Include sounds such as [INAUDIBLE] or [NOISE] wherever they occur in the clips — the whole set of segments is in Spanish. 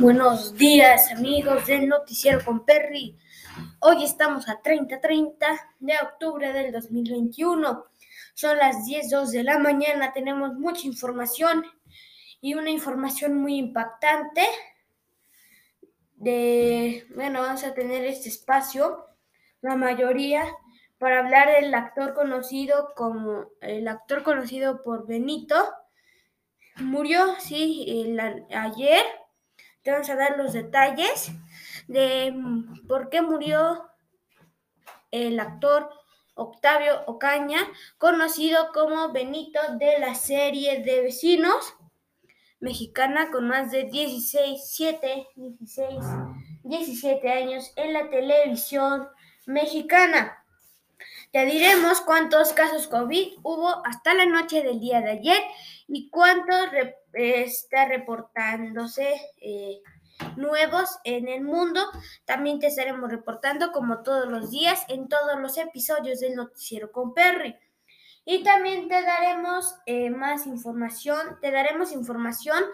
Buenos días amigos del Noticiero con Perry. Hoy estamos a 30-30 de octubre del 2021. Son las 10.02 de la mañana, tenemos mucha información y una información muy impactante. De, bueno, vamos a tener este espacio, la mayoría, para hablar del actor conocido como el actor conocido por Benito. Murió, sí, ayer vamos a dar los detalles de mm, por qué murió el actor Octavio Ocaña, conocido como Benito de la serie de vecinos mexicana con más de 16, 7, 16, 17 años en la televisión mexicana. Te diremos cuántos casos COVID hubo hasta la noche del día de ayer y cuántos está reportándose eh, nuevos en el mundo. También te estaremos reportando como todos los días en todos los episodios del noticiero con Perry. Y también te daremos eh, más información, te daremos información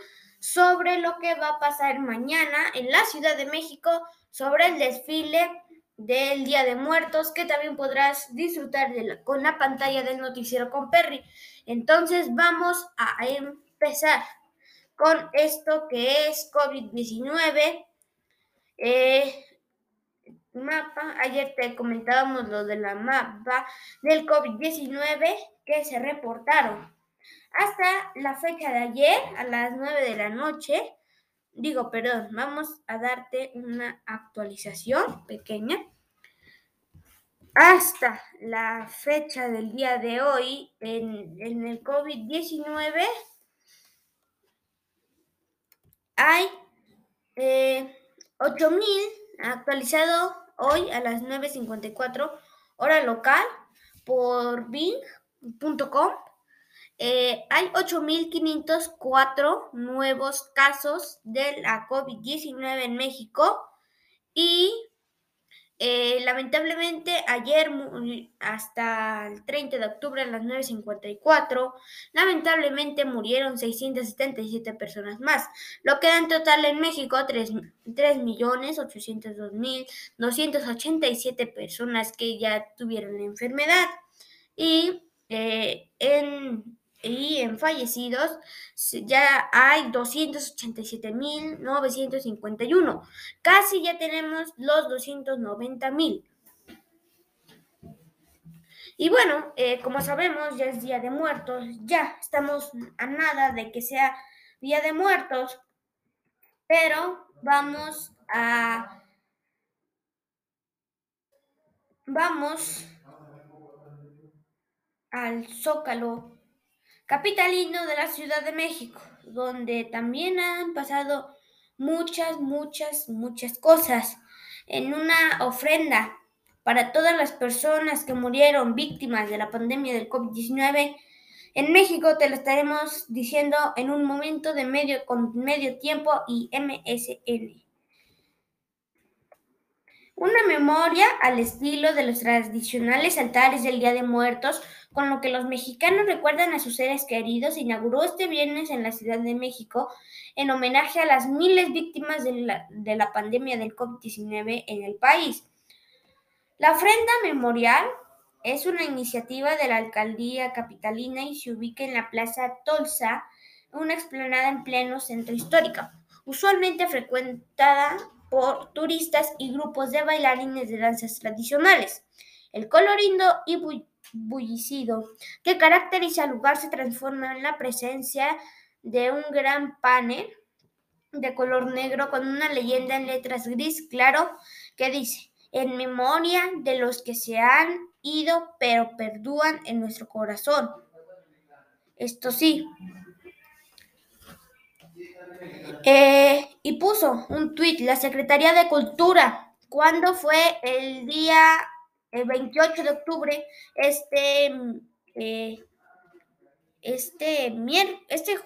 sobre lo que va a pasar mañana en la Ciudad de México, sobre el desfile del Día de Muertos, que también podrás disfrutar de con la pantalla del noticiero con Perry. Entonces vamos a empezar con esto que es COVID-19. Eh, mapa, ayer te comentábamos lo de la mapa del COVID-19 que se reportaron. Hasta la fecha de ayer, a las 9 de la noche, digo, perdón, vamos a darte una actualización pequeña. Hasta la fecha del día de hoy, en, el COVID-19, hay eh, 8.000 actualizado hoy a las 9.54 hora local por bing.com eh, hay 8.504 nuevos casos de la COVID-19 en México y eh, lamentablemente ayer hasta el 30 de octubre a las 9.54, lamentablemente murieron 677 personas más, lo que da en total en México 3.802.287 personas que ya tuvieron la enfermedad. Y eh, en y en fallecidos ya hay 287.951. Casi ya tenemos los 290.000. Y bueno, eh, como sabemos, ya es Día de Muertos, ya estamos a nada de que sea Día de Muertos, pero vamos a... Vamos al Zócalo capitalino de la Ciudad de México, donde también han pasado muchas, muchas, muchas cosas en una ofrenda para todas las personas que murieron víctimas de la pandemia del COVID-19. En México te lo estaremos diciendo en un momento de medio con medio tiempo y MSN. Una memoria al estilo de los tradicionales altares del Día de Muertos con lo que los mexicanos recuerdan a sus seres queridos, inauguró este viernes en la Ciudad de México en homenaje a las miles víctimas de la, pandemia del COVID-19 en el país. La ofrenda memorial es una iniciativa de la alcaldía capitalina y se ubica en la Plaza Tolsa, una explanada en pleno centro histórico, usualmente frecuentada por turistas y grupos de bailarines de danzas tradicionales. El colorindo y bullicido que caracteriza al lugar se transforma en la presencia de un gran panel de color negro con una leyenda en letras gris claro que dice, en memoria de los que se han ido pero perdúan en nuestro corazón. Esto sí. Eh, y puso un tuit, la Secretaría de Cultura, cuando fue el día el 28 de octubre, este, eh, este, este,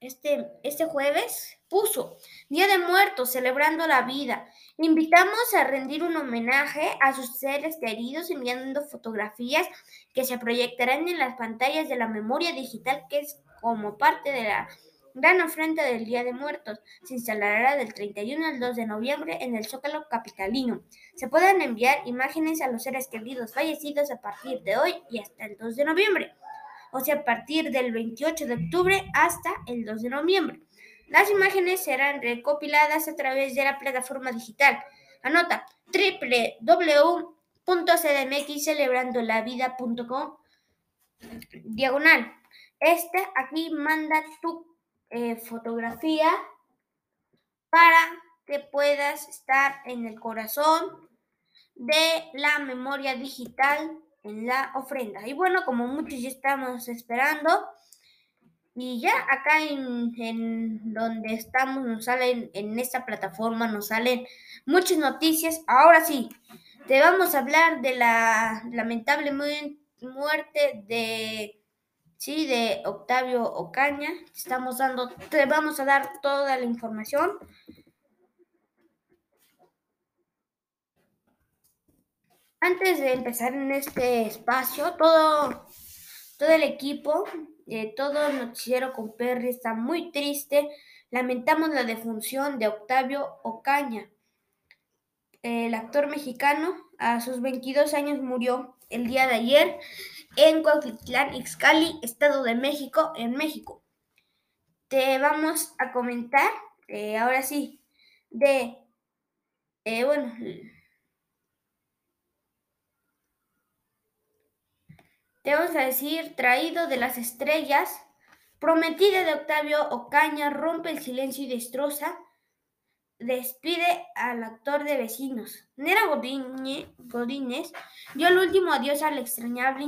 este, este jueves, puso Día de Muertos, celebrando la vida. Invitamos a rendir un homenaje a sus seres queridos enviando fotografías que se proyectarán en las pantallas de la memoria digital, que es como parte de la gran ofrenda del Día de Muertos. Se instalará del 31 al 2 de noviembre en el Zócalo Capitalino. Se pueden enviar imágenes a los seres queridos fallecidos a partir de hoy y hasta el 2 de noviembre. O sea, a partir del 28 de octubre hasta el 2 de noviembre. Las imágenes serán recopiladas a través de la plataforma digital. Anota www.cdmxcelebrandolavida.com diagonal. Este aquí manda tu eh, fotografía para que puedas estar en el corazón de la memoria digital en la ofrenda. Y bueno, como muchos ya estamos esperando, y ya acá en, donde estamos nos salen, en esta plataforma nos salen muchas noticias. Ahora sí, te vamos a hablar de la lamentable muerte de, sí, de Octavio Ocaña. Estamos dando, te vamos a dar toda la información. Antes de empezar en este espacio, todo, todo el equipo eh, todo el noticiero con Perry está muy triste. Lamentamos la defunción de Octavio Ocaña. El actor mexicano a sus 22 años murió el día de ayer en Cuautitlán, Ixcali, Estado de México, en México. Te vamos a comentar, eh, ahora sí, de, eh, bueno, te vamos a decir, traído de las estrellas, prometida de Octavio Ocaña, rompe el silencio y destroza, despide al actor de vecinos. Nera Godínez dio el último adiós al extrañable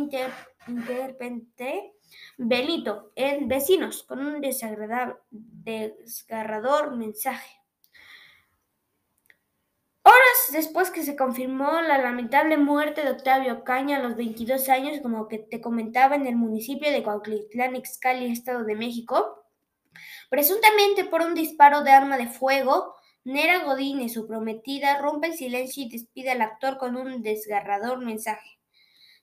intérprete Belito en Vecinos con un desagradable, desgarrador mensaje. Horas después que se confirmó la lamentable muerte de Octavio Caña a los 22 años, como que te comentaba, en el municipio de Cuautitlán, Ixcali, Estado de México, presuntamente por un disparo de arma de fuego, Nera Godínez, su prometida, rompe el silencio y despide al actor con un desgarrador mensaje.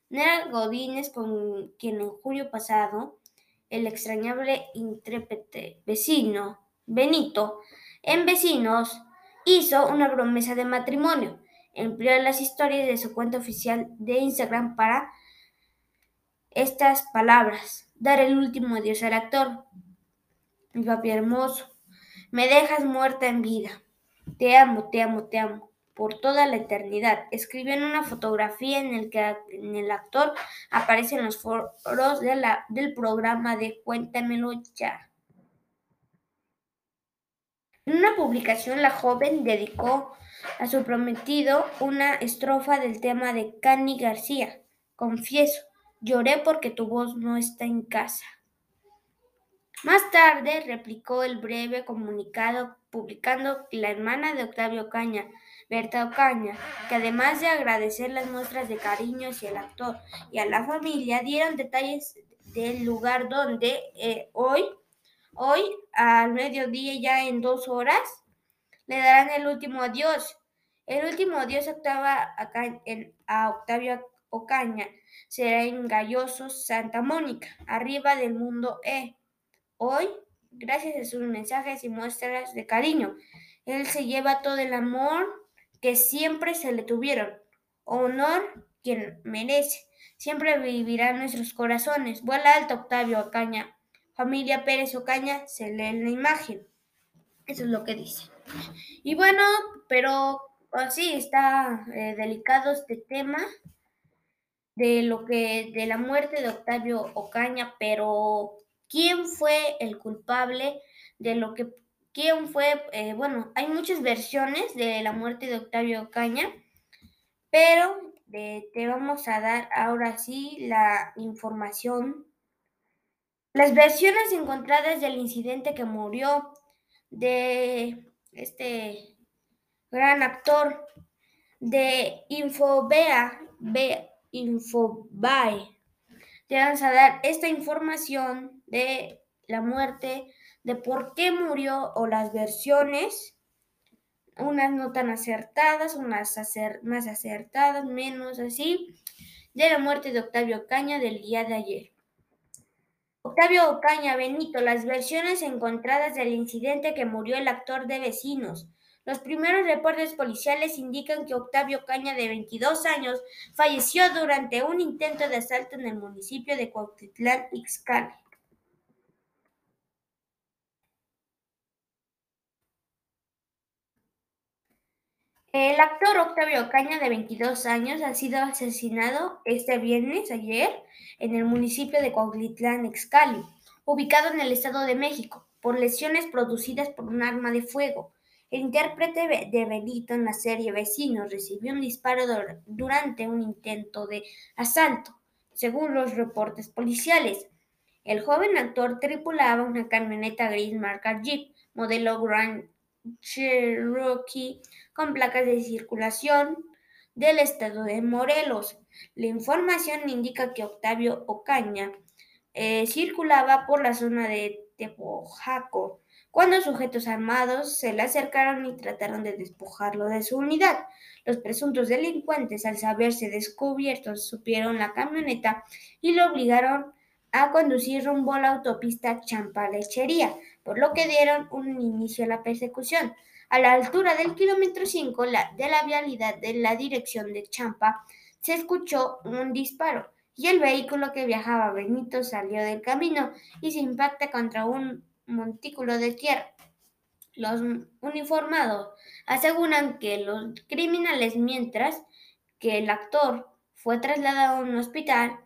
Nera Godínez, con quien en julio pasado el extrañable intérprete vecino Benito en Vecinos hizo una promesa de matrimonio. Empleó las historias de su cuenta oficial de Instagram para estas palabras. Dar el último adiós al actor. Mi papi hermoso, me dejas muerta en vida. Te amo, te amo, te amo. Por toda la eternidad. Escribió en una fotografía en el que el actor aparece en los foros del programa de Cuéntamelo ya. En una publicación, la joven dedicó a su prometido una estrofa del tema de Cani García. Confieso, lloré porque tu voz no está en casa. Más tarde replicó el breve comunicado publicando la hermana de Octavio Caña, Berta Ocaña, que además de agradecer las muestras de cariño hacia el actor y a la familia, dieron detalles del lugar donde eh, hoy Hoy, al mediodía, ya en dos horas, le darán el último adiós. El último adiós octava a Octavio Ocaña será en Galloso, Santa Mónica, arriba del mundo E. Hoy, gracias a sus mensajes y muestras de cariño, él se lleva todo el amor que siempre se le tuvieron. Honor quien merece. Siempre vivirá en nuestros corazones. Vuela alto, Octavio Ocaña familia Pérez Ocaña se lee en la imagen. Eso es lo que dice. Y bueno, pero así está eh, delicado este tema de lo que de la muerte de Octavio Ocaña, pero quién fue el culpable de lo que quién fue, eh, bueno, hay muchas versiones de la muerte de Octavio Ocaña, pero eh, te vamos a dar ahora sí la información. Las versiones encontradas del incidente que murió de este gran actor de Infobea, Infobae, te vamos a dar esta información de la muerte, de por qué murió o las versiones, unas no tan acertadas, unas más acertadas, menos así, de la muerte de Octavio Caña del día de ayer. Octavio Ocaña Benito, las versiones encontradas del incidente que murió el actor de Vecinos. Los primeros reportes policiales indican que Octavio Caña, de 22 años, falleció durante un intento de asalto en el municipio de Cuautitlán, Ixcali. El actor Octavio Caña, de 22 años, ha sido asesinado este viernes, ayer, en el municipio de Cuautitlán, Ixcali, ubicado en el Estado de México, por lesiones producidas por un arma de fuego. El intérprete de Benito en la serie Vecinos recibió un disparo durante un intento de asalto, según los reportes policiales. El joven actor tripulaba una camioneta gris marca Jeep, modelo Grand Cherokee con placas de circulación del estado de Morelos. La información indica que Octavio Ocaña eh, circulaba por la zona de Tepojaco cuando sujetos armados se le acercaron y trataron de despojarlo de su unidad. Los presuntos delincuentes, al saberse descubiertos, supieron la camioneta y lo obligaron a conducir rumbo a la autopista Champa-Lechería, por lo que dieron un inicio a la persecución. A la altura del kilómetro 5 de la vialidad de la dirección de Champa, se escuchó un disparo y el vehículo que viajaba Benito salió del camino y se impacta contra un montículo de tierra. Los uniformados aseguran que los criminales, mientras que el actor fue trasladado a un hospital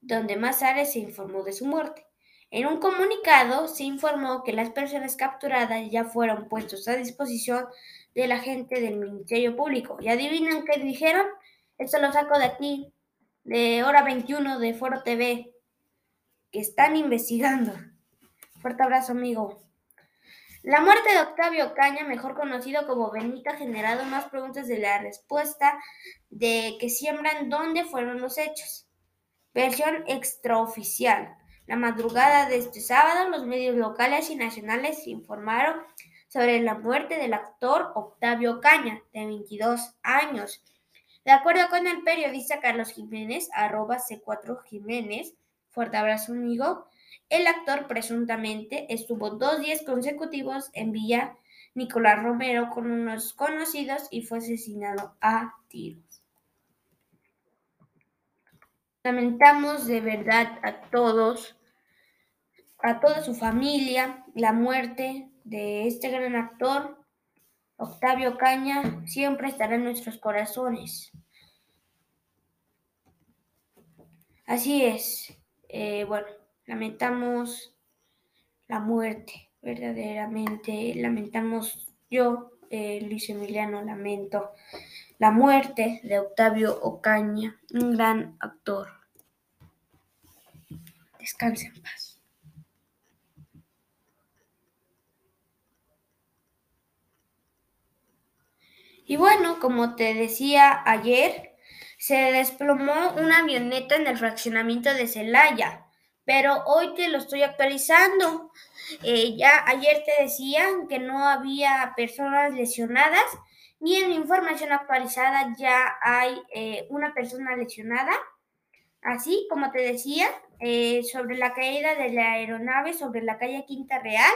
donde tarde se informó de su muerte. En un comunicado se informó que las personas capturadas ya fueron puestos a disposición de la gente del Ministerio Público. ¿Y adivinan qué dijeron? Esto lo saco de aquí, de hora 21 de Foro TV, que están investigando. Fuerte abrazo, amigo. La muerte de Octavio Caña, mejor conocido como Benito, ha generado más preguntas de la respuesta de que siembran dónde fueron los hechos. Versión extraoficial. La madrugada de este sábado, los medios locales y nacionales informaron sobre la muerte del actor Octavio Caña, de 22 años. De acuerdo con el periodista Carlos Jiménez, arroba C4 Jiménez, fuerte abrazo amigo, el actor presuntamente estuvo dos días consecutivos en Villa Nicolás Romero con unos conocidos y fue asesinado a tiros. Lamentamos de verdad a todos, a toda su familia, la muerte de este gran actor, Octavio Caña, siempre estará en nuestros corazones. Así es, eh, bueno, lamentamos la muerte, verdaderamente, lamentamos yo, eh, Luis Emiliano, lamento la muerte de Octavio Ocaña, un gran actor. Descanse en paz. Y bueno, como te decía ayer, se desplomó una avioneta en el fraccionamiento de Celaya, pero hoy te lo estoy actualizando. Eh, ya ayer te decían que no había personas lesionadas y en información actualizada ya hay eh, una persona lesionada. Así como te decía, eh, sobre la caída de la aeronave sobre la calle Quinta Real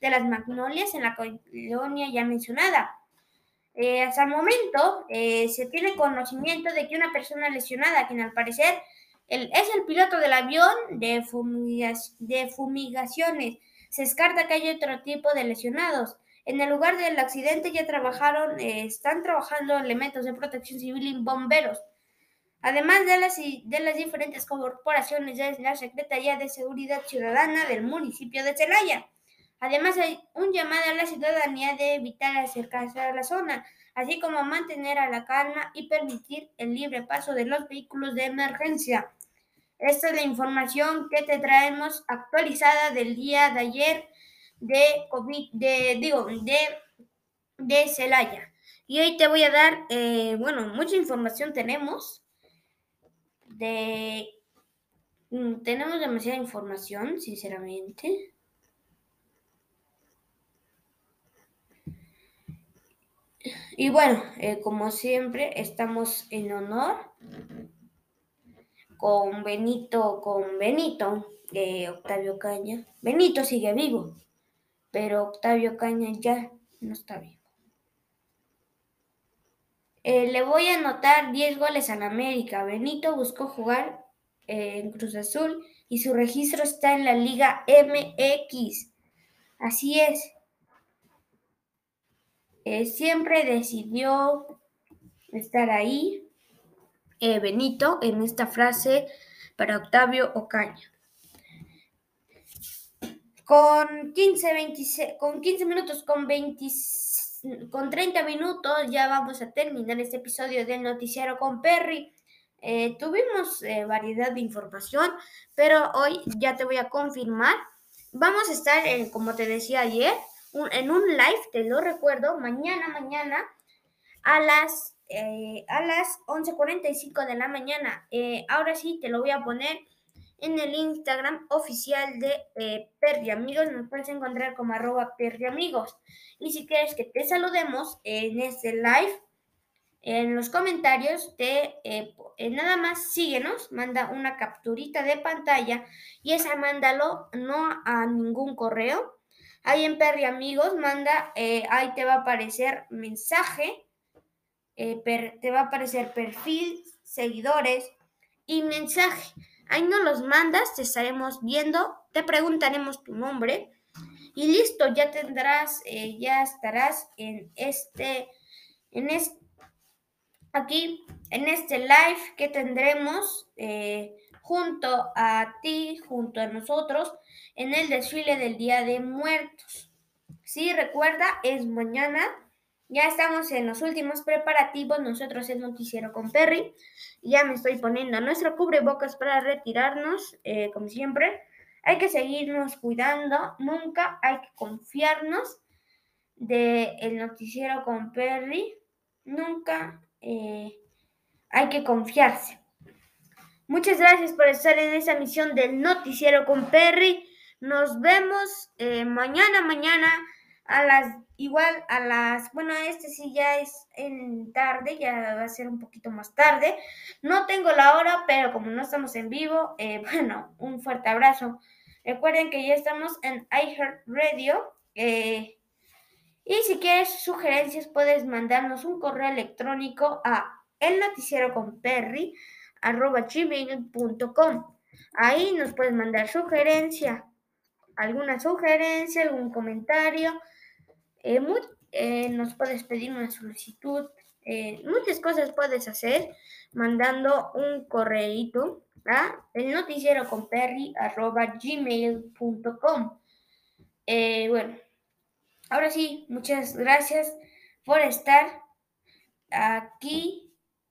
de las Magnolias en la colonia ya mencionada. Eh, hasta el momento se tiene conocimiento de que una persona lesionada, quien al parecer es el piloto del avión de, de fumigaciones, se descarta que hay otro tipo de lesionados. En el lugar del accidente ya trabajaron, eh, están trabajando elementos de protección civil y bomberos. Además de las, de las diferentes corporaciones de la Secretaría de Seguridad Ciudadana del municipio de Celaya. Además hay un llamado a la ciudadanía de evitar acercarse a la zona, así como mantener a la calma y permitir el libre paso de los vehículos de emergencia. Esta es la información que te traemos actualizada del día de ayer de COVID, de, digo, de, de Celaya. Y hoy te voy a dar, eh, bueno, mucha información tenemos. De, mm, tenemos demasiada información, sinceramente. Y bueno, eh, como siempre, estamos en honor con Benito, con Benito, Octavio Caña. Benito sigue vivo, pero Octavio Caña ya no está vivo. Eh, le voy a anotar 10 goles la América. Benito buscó jugar eh, en Cruz Azul y su registro está en la Liga MX. Así es. Siempre decidió estar ahí, Benito, en esta frase para Octavio Ocaña. Con 15, 26, con 15 minutos, con, 20, con 30 minutos ya vamos a terminar este episodio del noticiero con Perry. Eh, tuvimos eh, variedad de información, pero hoy ya te voy a confirmar. Vamos a estar, en, como te decía ayer, en un live, te lo recuerdo, mañana, mañana, a las, eh, a las 11.45 de la mañana. ahora sí, te lo voy a poner en el Instagram oficial de eh, Amigos. Nos puedes encontrar como arroba Perri Amigos. Y si quieres que te saludemos en este live, en los comentarios, te, eh, eh, nada más síguenos, manda una capturita de pantalla y esa mándalo no a ningún correo. Ahí en Perri Amigos, manda, ahí te va a aparecer mensaje, te va a aparecer perfil, seguidores y mensaje. Ahí no los mandas, te estaremos viendo, te preguntaremos tu nombre y listo, ya tendrás, eh, ya estarás en este, en este, aquí, en este live que tendremos eh, junto a ti, junto a nosotros, en el desfile del Día de Muertos. Sí, recuerda, es mañana ya estamos en los últimos preparativos. Nosotros es Noticiero con Perry. Ya me estoy poniendo nuestro cubrebocas para retirarnos, eh, como siempre. Hay que seguirnos cuidando. Nunca hay que confiarnos del el Noticiero con Perry. Nunca eh, hay que confiarse. Muchas gracias por estar en esa misión del Noticiero con Perry. Nos vemos eh, mañana, mañana a las igual a las, bueno, este sí ya es en tarde, ya va a ser un poquito más tarde. No tengo la hora, pero como no estamos en vivo, eh, [LAUGHS] bueno, un fuerte abrazo. Recuerden que ya estamos en iHeartRadio. Eh, y si quieres sugerencias, puedes mandarnos un correo electrónico a el noticiero con perry Ahí nos puedes mandar sugerencia, alguna sugerencia, algún comentario. Eh, eh, nos puedes pedir una solicitud, eh, muchas cosas puedes hacer mandando un correíto a el noticiero con gmail.com. bueno, ahora sí, muchas gracias por estar aquí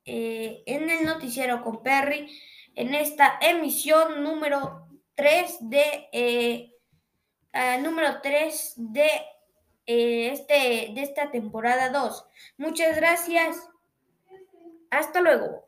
en el noticiero con Perry en esta emisión número 3 de número 3 de eh, este, de esta temporada 2. Muchas gracias. Hasta luego.